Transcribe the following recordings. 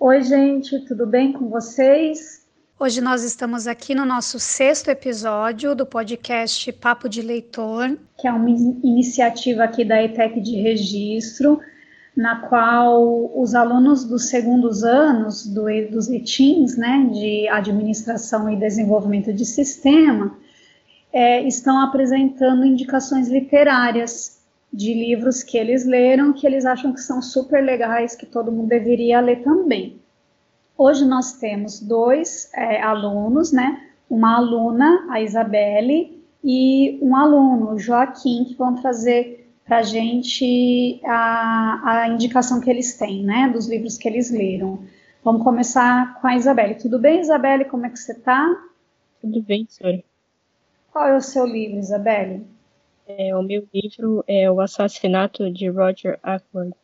Oi, gente, tudo bem com vocês? Hoje nós estamos aqui no nosso sexto episódio do podcast Papo de Leitor, que é uma iniciativa aqui da ETEC de registro, na qual os alunos dos segundos anos do, dos ETINs, né, de Administração e Desenvolvimento de Sistema, é, estão apresentando indicações literárias de livros que eles leram, que eles acham que são super legais, que todo mundo deveria ler também. Hoje nós temos dois é, alunos, né? Uma aluna, a Isabelle, e um aluno, o Joaquim, que vão trazer para a gente a indicação que eles têm, né? Dos livros que eles leram. Vamos começar com a Isabelle. Tudo bem, Isabelle? Como é que você está? Tudo bem, senhora. Qual é o seu livro, Isabelle? É, o meu livro é O Assassinato de Roger Ackroyd.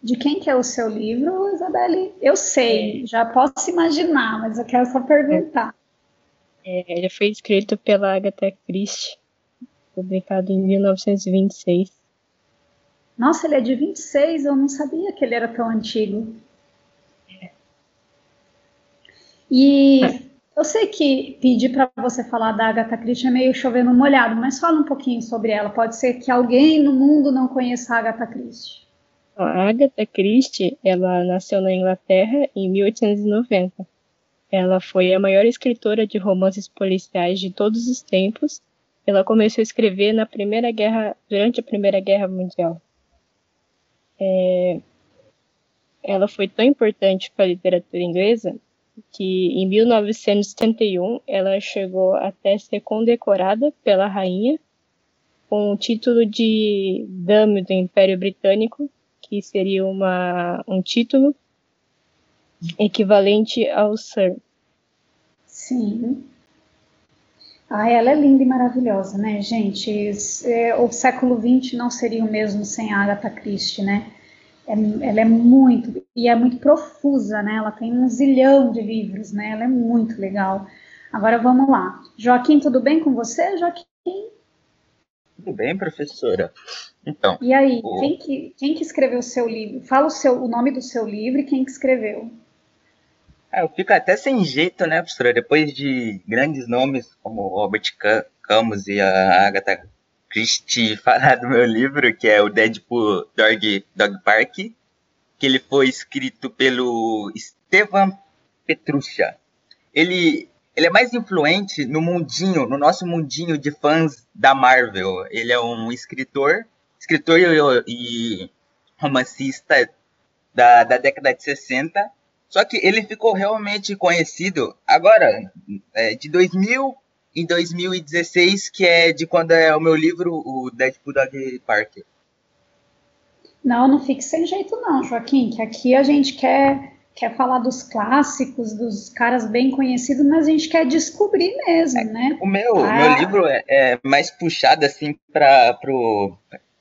De quem que é o seu livro, Isabelle? Eu sei, é. já posso imaginar, mas eu quero só perguntar. É, ele foi escrito pela Agatha Christie, publicado em 1926. Nossa, ele é de 26, eu não sabia que ele era tão antigo. É. E é. Eu sei que pedir para você falar da Agatha Christie é meio chovendo molhado, mas fala um pouquinho sobre ela. Pode ser que alguém no mundo não conheça a Agatha Christie. A Agatha Christie, ela nasceu na Inglaterra em 1890. Ela foi a maior escritora de romances policiais de todos os tempos. Ela começou a escrever na Primeira Guerra, durante a Primeira Guerra Mundial. É, ela foi tão importante para a literatura inglesa que em 1971 ela chegou até ser condecorada pela rainha com o título de Dame do Império Britânico que seria uma, um título equivalente ao Sir. Sim. Ah, ela é linda e maravilhosa, né, gente? É, o século XX não seria o mesmo sem Agatha Christie, né? É, ela é muito, e é muito profusa, né? Ela tem um zilhão de livros, né? Ela é muito legal. Agora vamos lá. Joaquim, tudo bem com você, Joaquim? Tudo bem, professora. Então. E aí, o... quem, que, quem que escreveu o seu livro? Fala o, seu, o nome do seu livro e quem que escreveu. Ah, eu fico até sem jeito, né, professora? Depois de grandes nomes como Robert Camus e a Agatha Christie falar do meu livro, que é o Deadpool Dog, Dog Park, que ele foi escrito pelo Estevan Petrucha. Ele ele é mais influente no mundinho, no nosso mundinho de fãs da Marvel. Ele é um escritor, escritor e, e romancista da, da década de 60. Só que ele ficou realmente conhecido agora, é, de 2000 em 2016, que é de quando é o meu livro, o Deadpool Dog Parker. Não, não fique sem jeito não, Joaquim, que aqui a gente quer quer falar dos clássicos, dos caras bem conhecidos, mas a gente quer descobrir mesmo, é, né? O meu, ah. meu livro é, é, mais puxado assim para pro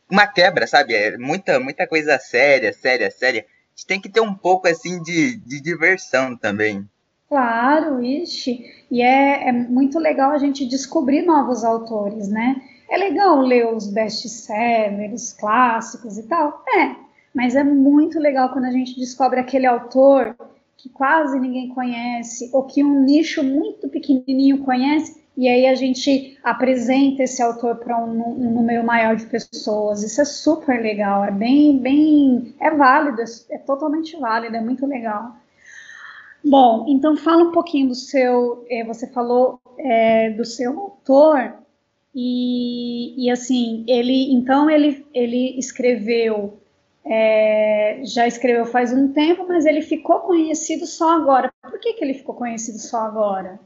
uma quebra, sabe? É muita muita coisa séria, séria, séria. A gente tem que ter um pouco assim de, de diversão também. Claro, ixi. E é, é muito legal a gente descobrir novos autores, né? É legal ler os best-sellers, os clássicos e tal. É, mas é muito legal quando a gente descobre aquele autor que quase ninguém conhece, ou que um nicho muito pequenininho conhece, e aí a gente apresenta esse autor para um, um, número maior de pessoas. Isso é super legal, é bem, bem, é válido, é, é totalmente válido, é muito legal. Bom, então fala um pouquinho do seu, é, você falou é, do seu autor, e, e assim, ele, então ele, ele escreveu é, já escreveu faz um tempo, mas ele ficou conhecido só agora. Por que, que ele ficou conhecido só agora?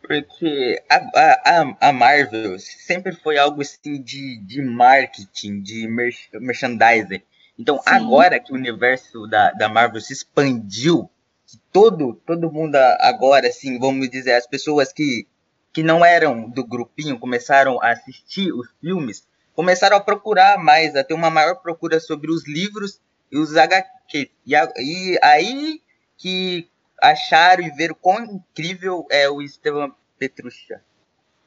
Porque a, a, a Marvel sempre foi algo assim de, de marketing, de merchandising. Então, Sim. agora que o universo da, da Marvel se expandiu, que todo, todo mundo agora, assim, vamos dizer, as pessoas que, que não eram do grupinho começaram a assistir os filmes, começaram a procurar mais, a ter uma maior procura sobre os livros e os HQ. E, e aí que acharam e viram quão incrível é o Esteban Petrucha.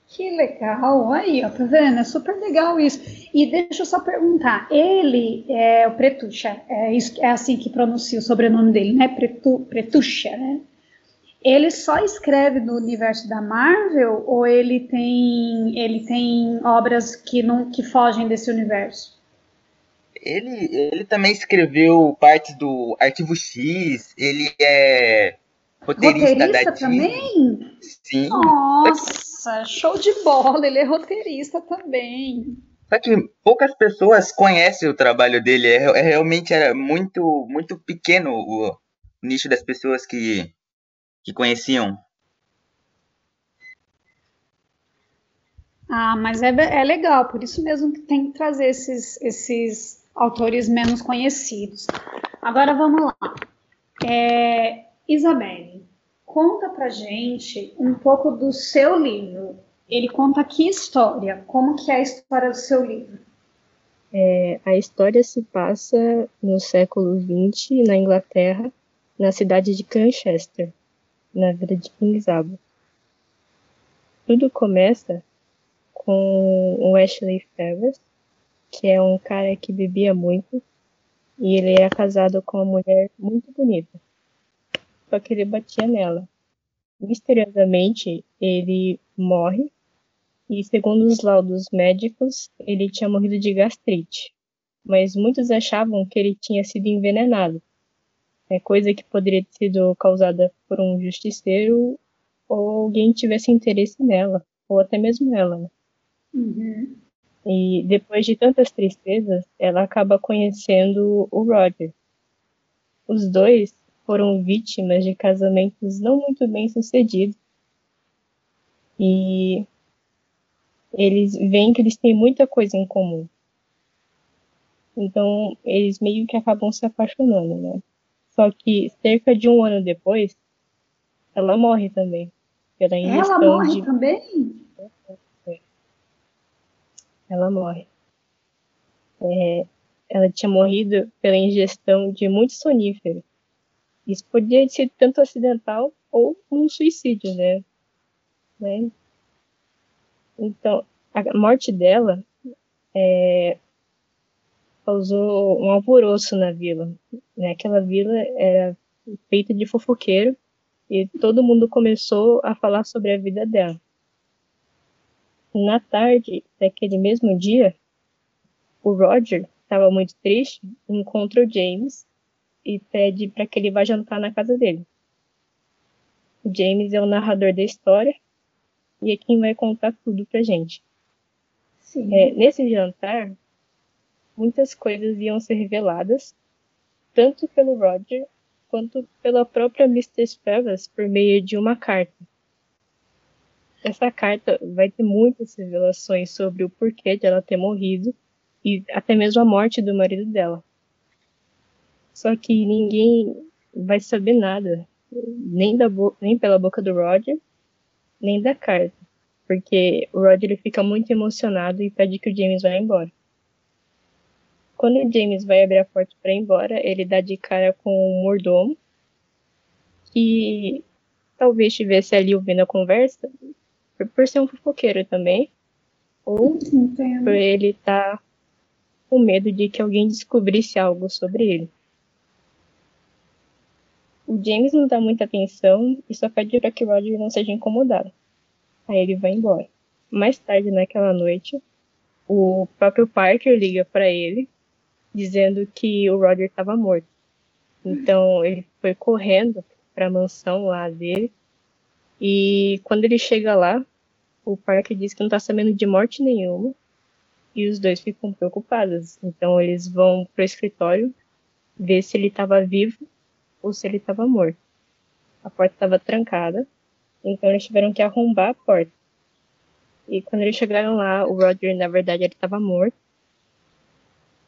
Que legal, aí, ó, tá vendo? É super legal isso. E deixa eu só perguntar, ele é o Pretucha, é, isso, é assim que pronuncia o sobrenome dele, né? Pretu, Pretucha, né? Ele só escreve no universo da Marvel ou ele tem ele tem obras que não que fogem desse universo? Ele, ele também escreveu parte do Arquivo X, ele é roteirista, roteirista da também? Sim. Nossa, show de bola, ele é roteirista também. Só que poucas pessoas conhecem o trabalho dele, é, é realmente era muito, muito pequeno o nicho das pessoas que, que conheciam. Ah, mas é, é legal, por isso mesmo que tem que trazer esses, esses autores menos conhecidos. Agora vamos lá. É, Isabelle, conta pra gente um pouco do seu livro. Ele conta que história? Como que é a história do seu livro? É, a história se passa no século XX, na Inglaterra, na cidade de Canchester, na vila de Kingsabo. Tudo começa com o Ashley Ferris, que é um cara que bebia muito, e ele era casado com uma mulher muito bonita. Só que ele batia nela. Misteriosamente, ele morre, e segundo os laudos médicos, ele tinha morrido de gastrite. Mas muitos achavam que ele tinha sido envenenado. É coisa que poderia ter sido causada por um justiceiro ou alguém tivesse interesse nela, ou até mesmo ela. Né? Uhum. E depois de tantas tristezas, ela acaba conhecendo o Roger. Os dois foram vítimas de casamentos não muito bem sucedidos. E eles veem que eles têm muita coisa em comum. Então, eles meio que acabam se apaixonando, né? Só que cerca de um ano depois, ela morre também. Pela ela morre de... também? ela morre. É, ela tinha morrido pela ingestão de muitos soníferos. Isso podia ser tanto acidental ou um suicídio, né? né? Então, a morte dela é, causou um alvoroço na vila. Né? Aquela vila era feita de fofoqueiro e todo mundo começou a falar sobre a vida dela. Na tarde daquele mesmo dia, o Roger estava muito triste, encontra o James e pede para que ele vá jantar na casa dele. O James é o narrador da história e é quem vai contar tudo pra gente. É, nesse jantar, muitas coisas iam ser reveladas, tanto pelo Roger quanto pela própria Mr. Spellas por meio de uma carta essa carta vai ter muitas revelações sobre o porquê de ela ter morrido e até mesmo a morte do marido dela. Só que ninguém vai saber nada, nem, da nem pela boca do Roger, nem da carta, porque o Roger ele fica muito emocionado e pede que o James vá embora. Quando o James vai abrir a porta para ir embora, ele dá de cara com o mordomo, que talvez estivesse ali ouvindo a conversa, por, por ser um fofoqueiro também, ou Entendo. por ele estar tá com medo de que alguém descobrisse algo sobre ele. O James não dá muita atenção e só pede para que o Roger não seja incomodado. Aí ele vai embora. Mais tarde naquela noite, o próprio Parker liga para ele dizendo que o Roger estava morto. Então ele foi correndo para a mansão lá dele e quando ele chega lá, o Parker diz que não tá sabendo de morte nenhuma. E os dois ficam preocupados. Então eles vão pro escritório ver se ele estava vivo ou se ele estava morto. A porta estava trancada, então eles tiveram que arrombar a porta. E quando eles chegaram lá, o Roger, na verdade, ele estava morto.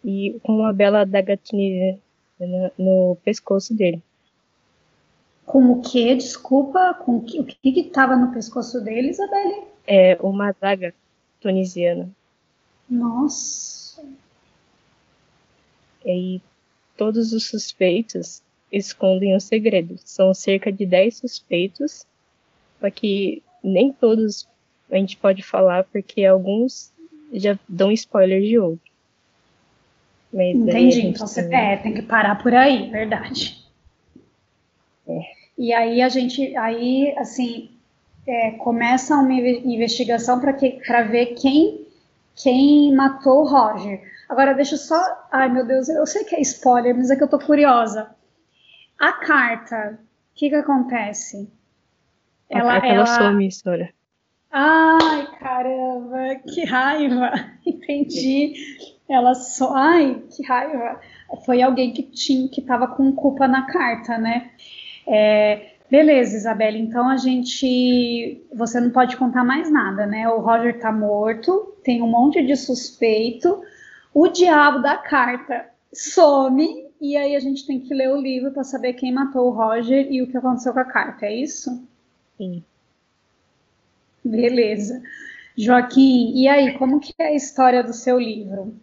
E com uma bela adagatine no pescoço dele. Com o que? Desculpa, com que, o que estava no pescoço dele, Isabelle? É uma adaga tunisiana. Nossa. E todos os suspeitos escondem o segredo. São cerca de 10 suspeitos, só que nem todos a gente pode falar porque alguns já dão spoiler de outro. Mas Entendi. Então você tem... É, tem que parar por aí, verdade. É. E aí a gente, aí assim, é, começa uma investigação para ver quem quem matou o Roger. Agora deixa eu só, ai meu Deus, eu sei que é spoiler, mas é que eu tô curiosa. A carta, o que que acontece? A ela, carta ela... some, história. Ai, caramba, que raiva! Entendi. Ela só. Ai, que raiva! Foi alguém que tinha que estava com culpa na carta, né? É, beleza, Isabela. Então a gente. Você não pode contar mais nada, né? O Roger tá morto, tem um monte de suspeito. O diabo da carta some e aí a gente tem que ler o livro para saber quem matou o Roger e o que aconteceu com a carta, é isso? Sim. Beleza. Joaquim, e aí, como que é a história do seu livro?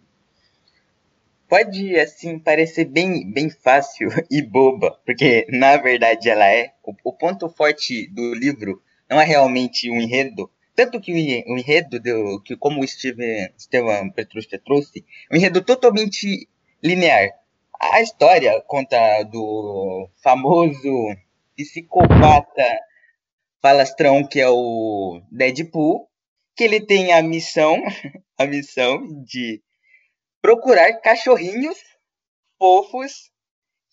Pode, assim, parecer bem, bem fácil e boba, porque, na verdade, ela é. O, o ponto forte do livro não é realmente o enredo, tanto que o, enredo, do, que como o Steven, Steven Petrucci trouxe, é um enredo totalmente linear. A história conta do famoso psicopata falastrão que é o Deadpool, que ele tem a missão, a missão de procurar cachorrinhos fofos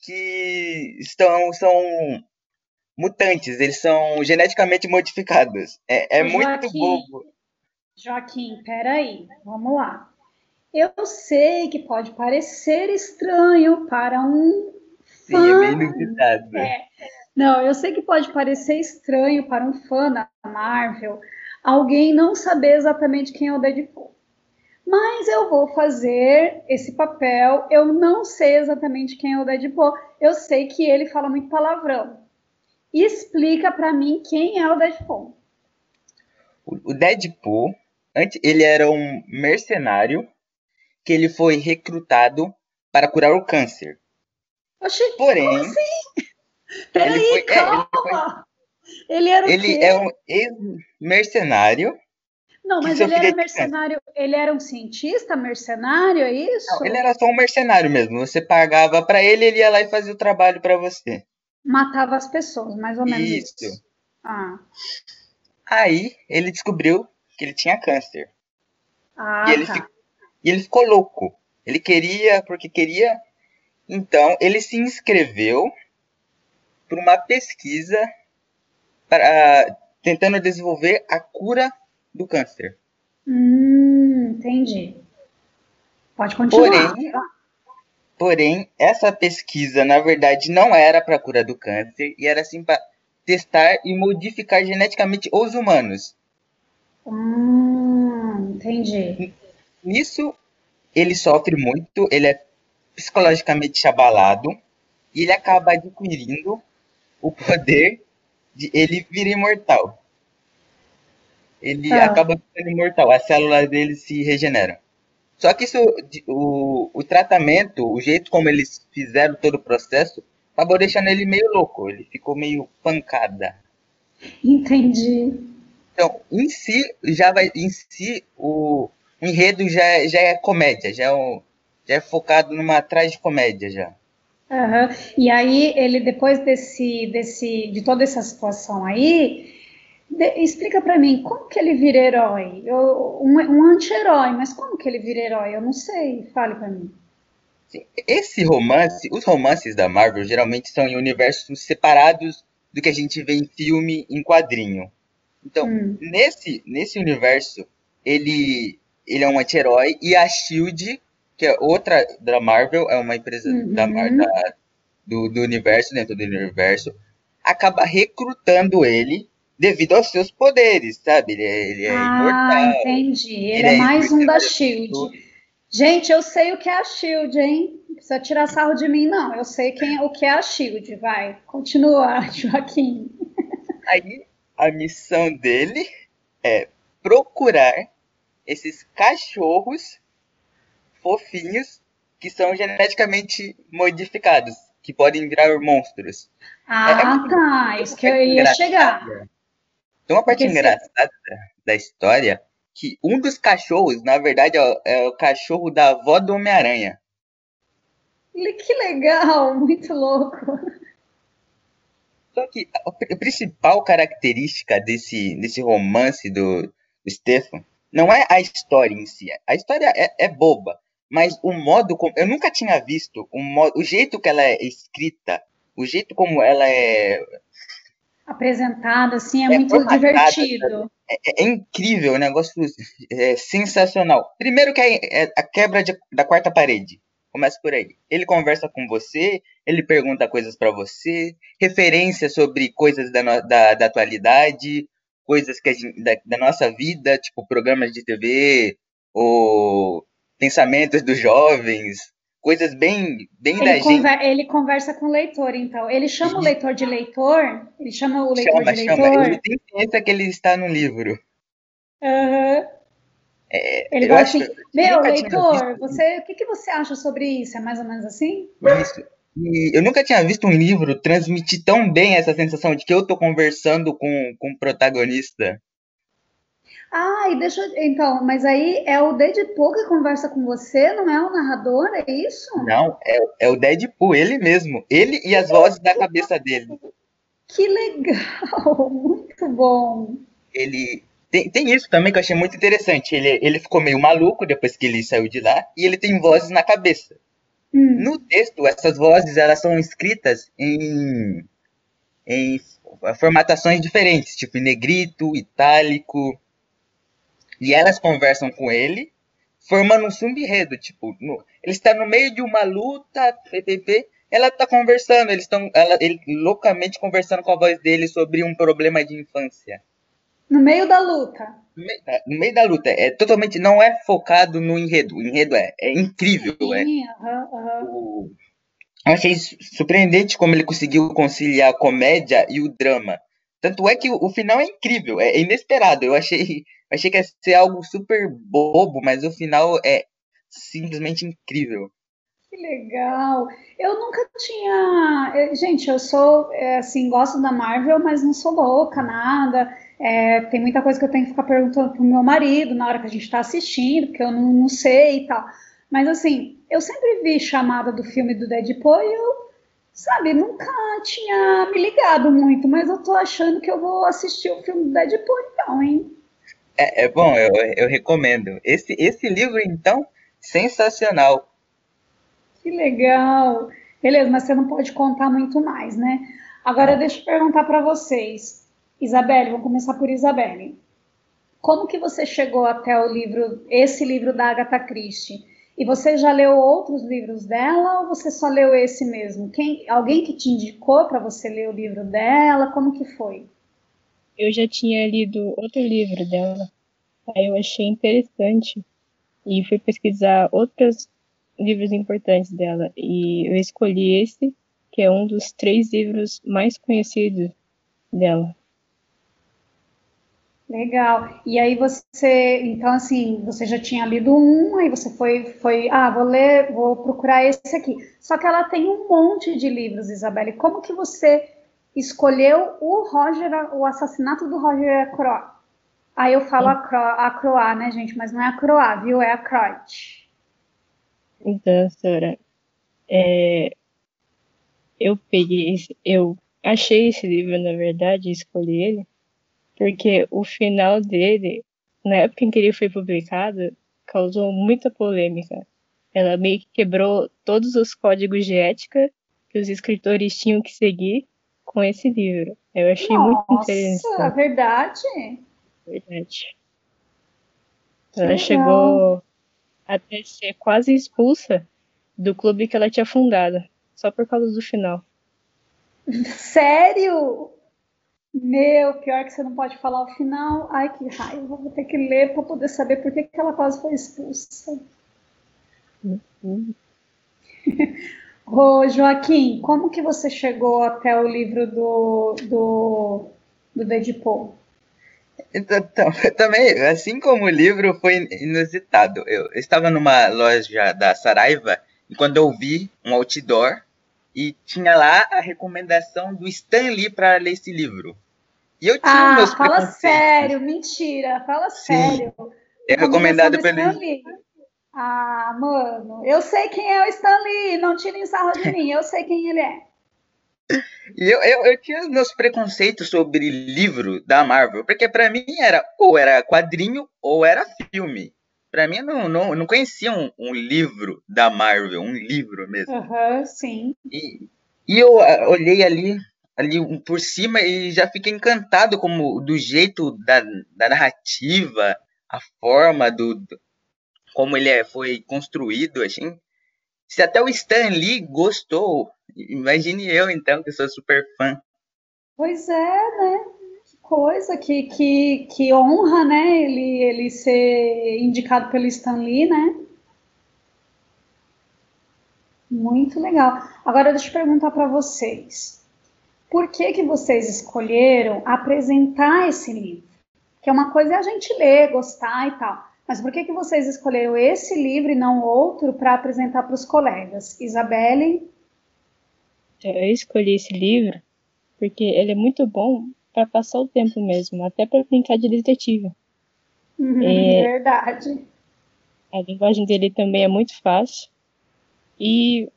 que estão são mutantes, eles são geneticamente modificados. É, é muito bobo. Joaquim, peraí, vamos lá. Eu sei que pode parecer estranho para um fã. Sim, é bem. É, não, eu sei que pode parecer estranho para um fã da Marvel alguém não saber exatamente quem é o Deadpool. Mas eu vou fazer esse papel. Eu não sei exatamente quem é o Deadpool. Eu sei que ele fala muito palavrão. Explica para mim quem é o Deadpool. O Deadpool, antes ele era um mercenário que ele foi recrutado para curar o câncer. Oxi, Porém, como assim? Peraí, ele foi, calma. É, ele, foi, ele, era o Ele quê? é um ex-mercenário. Não, mas ele era mercenário. Ele era um cientista mercenário, é isso? Não, ele era só um mercenário mesmo. Você pagava para ele, ele ia lá e fazia o trabalho para você. Matava as pessoas, mais ou menos isso. isso. Ah. Aí ele descobriu que ele tinha câncer. Ah, e ele, tá. E ele ficou louco. Ele queria, porque queria. Então, ele se inscreveu por uma pesquisa para, tentando desenvolver a cura do câncer. Hum, entendi. Pode continuar. Porém, porém, essa pesquisa, na verdade, não era para a cura do câncer, e era assim para testar e modificar geneticamente os humanos. Hum, entendi. Nisso, ele sofre muito, ele é psicologicamente abalado, e ele acaba adquirindo o poder de ele vira imortal. Ele ah. acaba ficando imortal, as células dele se regeneram. Só que isso, o, o tratamento, o jeito como eles fizeram todo o processo, acabou deixando ele meio louco, ele ficou meio pancada. Entendi. Então, em si, já vai, em si, o, o enredo já, já é comédia, já é, um, já é focado numa comédia já. Uhum. E aí ele depois desse, desse, de toda essa situação aí, de, explica para mim como que ele vira herói, Eu, um, um anti-herói, mas como que ele vira herói? Eu não sei, fale para mim. Esse romance, os romances da Marvel geralmente são em universos separados do que a gente vê em filme, em quadrinho. Então, hum. nesse, nesse universo, ele, ele é um anti-herói e a Shield que é outra da Marvel, é uma empresa uhum. da, da, do, do universo, dentro do universo, acaba recrutando ele devido aos seus poderes, sabe? Ele é, ele é ah, imortal. entendi. Ele, ele é, é, mais um da Shield. Gente, eu sei o que é a Shield, hein? Não precisa tirar sarro de mim, não. Eu sei quem, o que é a Shield. Vai, continua, Joaquim. Aí, a missão dele é procurar esses cachorros fofinhos que são geneticamente modificados, que podem virar monstros. Ah, é, tá. Isso que eu ia chegar. Tem uma parte Porque engraçada da história que um dos cachorros, na verdade, é, é o cachorro da avó do Homem-Aranha. Que legal, muito louco. Só que a principal característica desse, desse romance do, do Stefan não é a história em si. A história é, é boba, mas o modo como. Eu nunca tinha visto o, modo, o jeito que ela é escrita, o jeito como ela é. Apresentada, assim, é, é muito divertido. É, é, incrível, o negócio é sensacional. Primeiro que é, é a quebra de, da quarta parede. Começa por aí. Ele conversa com você, ele pergunta coisas para você, referências sobre coisas da, da, da atualidade, coisas que gente, da, da, nossa vida, tipo programas de TV, ou pensamentos dos jovens, coisas bem, bem ele da gente. Ele conversa com o leitor, então. Ele chama o leitor de leitor? Ele chama o leitor chama, de leitor? Chama. Ele tem ciência que ele está no livro. Uhum. É, ele assim, meu, leitor, você, o que, que você acha sobre isso? É mais ou menos assim? Isso. E eu nunca tinha visto um livro transmitir tão bem essa sensação de que eu estou conversando com, com o protagonista. Ah, e deixa Então, mas aí é o Deadpool que conversa com você, não é o narrador, é isso? Não, é, é o Deadpool, ele mesmo. Ele e as vozes da cabeça dele. Que legal! Muito bom. Ele, tem, tem isso também que eu achei muito interessante. Ele, ele ficou meio maluco depois que ele saiu de lá e ele tem vozes na cabeça. Hum. No texto, essas vozes elas são escritas em, em formatações diferentes, tipo em negrito, itálico. E elas conversam com ele, formando um sub-enredo. Tipo, no, ele está no meio de uma luta, ppp, ela está conversando, eles estão ele loucamente conversando com a voz dele sobre um problema de infância. No meio da luta. É, no meio da luta. É totalmente. Não é focado no enredo. O enredo é, é incrível. Sim, é. Uhum, uhum. Eu achei surpreendente como ele conseguiu conciliar a comédia e o drama. Tanto é que o, o final é incrível, é, inesperado. Eu achei, achei que ia ser algo super bobo, mas o final é simplesmente incrível. Que legal! Eu nunca tinha. Gente, eu sou, é, assim, gosto da Marvel, mas não sou louca, nada. É, tem muita coisa que eu tenho que ficar perguntando pro meu marido na hora que a gente está assistindo, porque eu não, não, sei e tal. Mas assim, eu sempre vi chamada do filme do Deadpool e eu, sabe, nunca tinha me ligado muito, mas eu tô achando que eu vou assistir o filme do Deadpool então, hein? É, é bom, eu, eu recomendo. Esse, esse livro, então, sensacional. Que legal. Beleza, mas você não pode contar muito mais, né? Agora deixa eu perguntar para vocês. Isabelle, vamos começar por Isabelle. Como que você chegou até o livro, esse livro da Agatha Christie? E você já leu outros livros dela ou você só leu esse mesmo? Quem, alguém que te indicou para você ler o livro dela? Como que foi? Eu já tinha lido outro livro dela. Aí eu achei interessante e fui pesquisar outros livros importantes dela e eu escolhi esse, que é um dos três livros mais conhecidos dela. Legal. E aí você, então assim, você já tinha lido um, aí você foi, foi, ah, vou ler, vou procurar esse aqui. Só que ela tem um monte de livros, Isabelle. Como que você escolheu o Roger, o assassinato do Roger Croix? Aí eu falo Cro, a Croix, né, gente? Mas não é a Croix, viu? É a Croix. Então, senhora, é, eu peguei, eu achei esse livro, na verdade, escolhi ele porque o final dele, na época em que ele foi publicado, causou muita polêmica. Ela meio que quebrou todos os códigos de ética que os escritores tinham que seguir com esse livro. Eu achei Nossa, muito interessante. Nossa, verdade? Verdade. Ela chegou até ser quase expulsa do clube que ela tinha fundado, só por causa do final. Sério? Meu, pior que você não pode falar o final. Ai, que raiva. Vou ter que ler para poder saber por que, que ela quase foi expulsa. Uhum. Ô, Joaquim, como que você chegou até o livro do, do, do Deadpool? Então, também, assim como o livro foi inusitado. Eu estava numa loja da Saraiva e quando eu vi um outdoor e tinha lá a recomendação do Stan Lee para ler esse livro. E eu tinha ah, meus fala sério, mentira, fala Sim. sério. É recomendado pelo. Ah, mano, eu sei quem é o Stanley, não tirem sarro de mim, eu sei quem ele é. E eu, eu, eu tinha meus preconceitos sobre livro da Marvel, porque para mim era ou era quadrinho ou era filme. Para mim, eu não, não, não conhecia um, um, livro da Marvel, um livro mesmo. Uhum, sim. E, e eu ah, olhei ali, ali por cima e já fiquei encantado como do jeito da, da narrativa, a forma do, do como ele é, foi construído, assim. Se até o Stan Lee gostou, imagine eu então, que sou super fã. Pois é, né? Que coisa, que, que, que honra, né? Ele, ele ser indicado pelo Stan Lee, né? Muito legal. Agora deixa eu perguntar para vocês. Por que que vocês escolheram apresentar esse livro? Que é uma coisa é a gente ler, gostar e tal. Mas por que, que vocês escolheram esse livro e não outro para apresentar para os colegas? Isabelle? Eu escolhi esse livro porque ele é muito bom para passar o tempo mesmo, até para brincar de detetive. Uhum, é, verdade. A linguagem dele também é muito fácil. E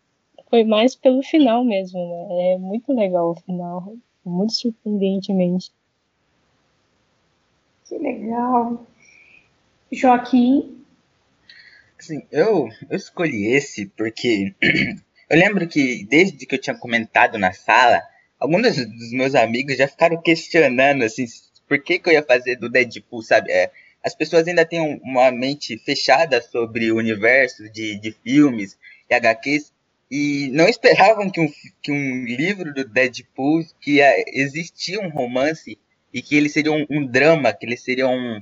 foi mais pelo final mesmo, né? É muito legal o final, muito surpreendentemente. Que legal. Joaquim? Assim, eu, eu escolhi esse porque eu lembro que desde que eu tinha comentado na sala, alguns dos meus amigos já ficaram questionando assim, por que, que eu ia fazer do Deadpool, sabe? É, as pessoas ainda têm uma mente fechada sobre o universo de, de filmes e HQs e não esperavam que um, que um livro do Deadpool, que ia, existia um romance e que ele seria um, um drama, que ele seria um,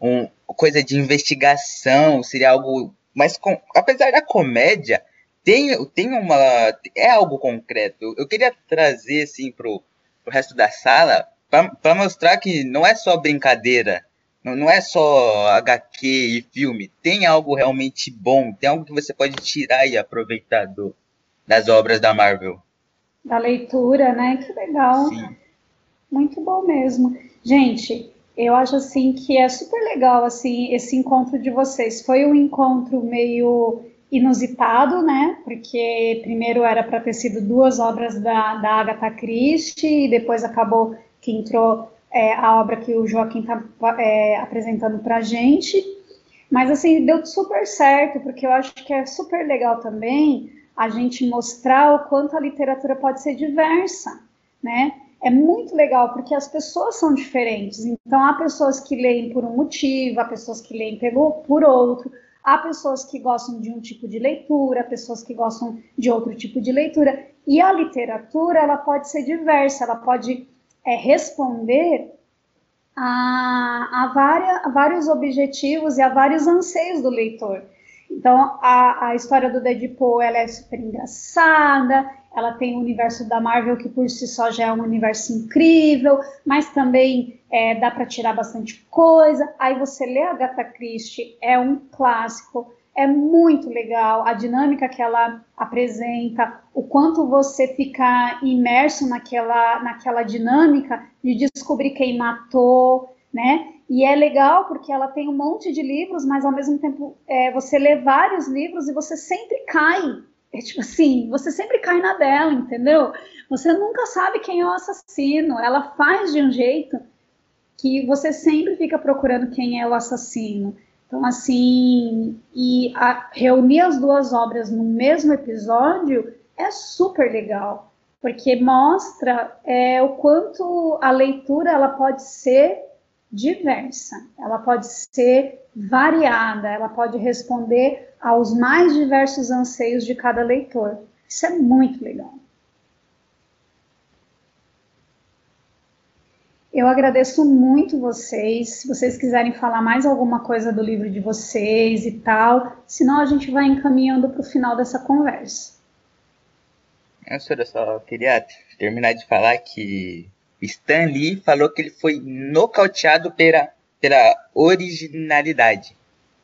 um, coisa de investigação, seria algo. Mas com, apesar da comédia, tem, tem uma. É algo concreto. Eu queria trazer assim pro, pro resto da sala para mostrar que não é só brincadeira. Não, não é só HQ e filme. Tem algo realmente bom. Tem algo que você pode tirar e aproveitar do, das obras da Marvel. Da leitura, né? Que legal. Sim. Muito bom mesmo. Gente, eu acho assim que é super legal assim esse encontro de vocês. Foi um encontro meio inusitado, né? Porque primeiro era para ter sido duas obras da, da Agatha Christie e depois acabou que entrou é, a obra que o Joaquim está é, apresentando para a gente. Mas assim deu super certo porque eu acho que é super legal também a gente mostrar o quanto a literatura pode ser diversa, né? é muito legal porque as pessoas são diferentes. Então, há pessoas que leem por um motivo, há pessoas que leem pelo, por outro, há pessoas que gostam de um tipo de leitura, pessoas que gostam de outro tipo de leitura. E a literatura, ela pode ser diversa, ela pode é, responder a, a, várias, a vários objetivos e a vários anseios do leitor. Então, a, a história do Deadpool, ela é super engraçada, ela tem o universo da Marvel, que por si só já é um universo incrível, mas também é, dá para tirar bastante coisa. Aí você lê a Agatha Christie, é um clássico, é muito legal a dinâmica que ela apresenta, o quanto você fica imerso naquela, naquela dinâmica de descobrir quem matou, né? E é legal porque ela tem um monte de livros, mas ao mesmo tempo é, você lê vários livros e você sempre cai é tipo assim, você sempre cai na dela, entendeu? Você nunca sabe quem é o assassino. Ela faz de um jeito que você sempre fica procurando quem é o assassino. Então, assim, e a, reunir as duas obras no mesmo episódio é super legal, porque mostra é, o quanto a leitura ela pode ser diversa, ela pode ser variada, ela pode responder aos mais diversos anseios de cada leitor. Isso é muito legal. Eu agradeço muito vocês. Se vocês quiserem falar mais alguma coisa do livro de vocês e tal, senão a gente vai encaminhando para o final dessa conversa. Eu só queria terminar de falar que Stan Lee falou que ele foi nocauteado pela, pela originalidade.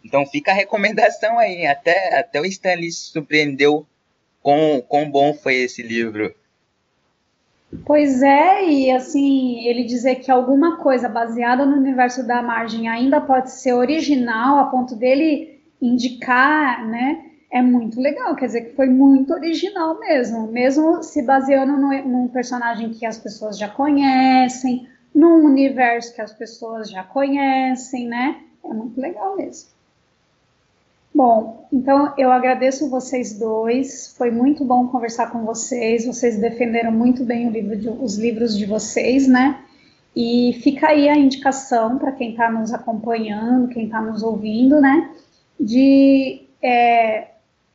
Então fica a recomendação aí. Até, até o Stanley se surpreendeu com quão bom foi esse livro. Pois é, e assim, ele dizer que alguma coisa baseada no universo da margem ainda pode ser original, a ponto dele indicar, né? É muito legal, quer dizer que foi muito original mesmo, mesmo se baseando no, num personagem que as pessoas já conhecem, num universo que as pessoas já conhecem, né? É muito legal mesmo. Bom, então eu agradeço vocês dois. Foi muito bom conversar com vocês. Vocês defenderam muito bem livro de, os livros de vocês, né? E fica aí a indicação para quem está nos acompanhando, quem está nos ouvindo, né? De é,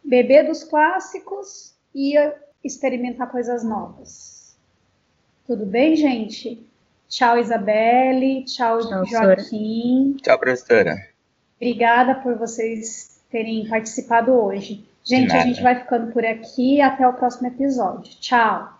beber dos clássicos e experimentar coisas novas. Tudo bem, gente? Tchau, Isabelle. Tchau, tchau Joaquim. Tchau, professora. Obrigada por vocês terem participado hoje. Gente, a gente vai ficando por aqui. Até o próximo episódio. Tchau.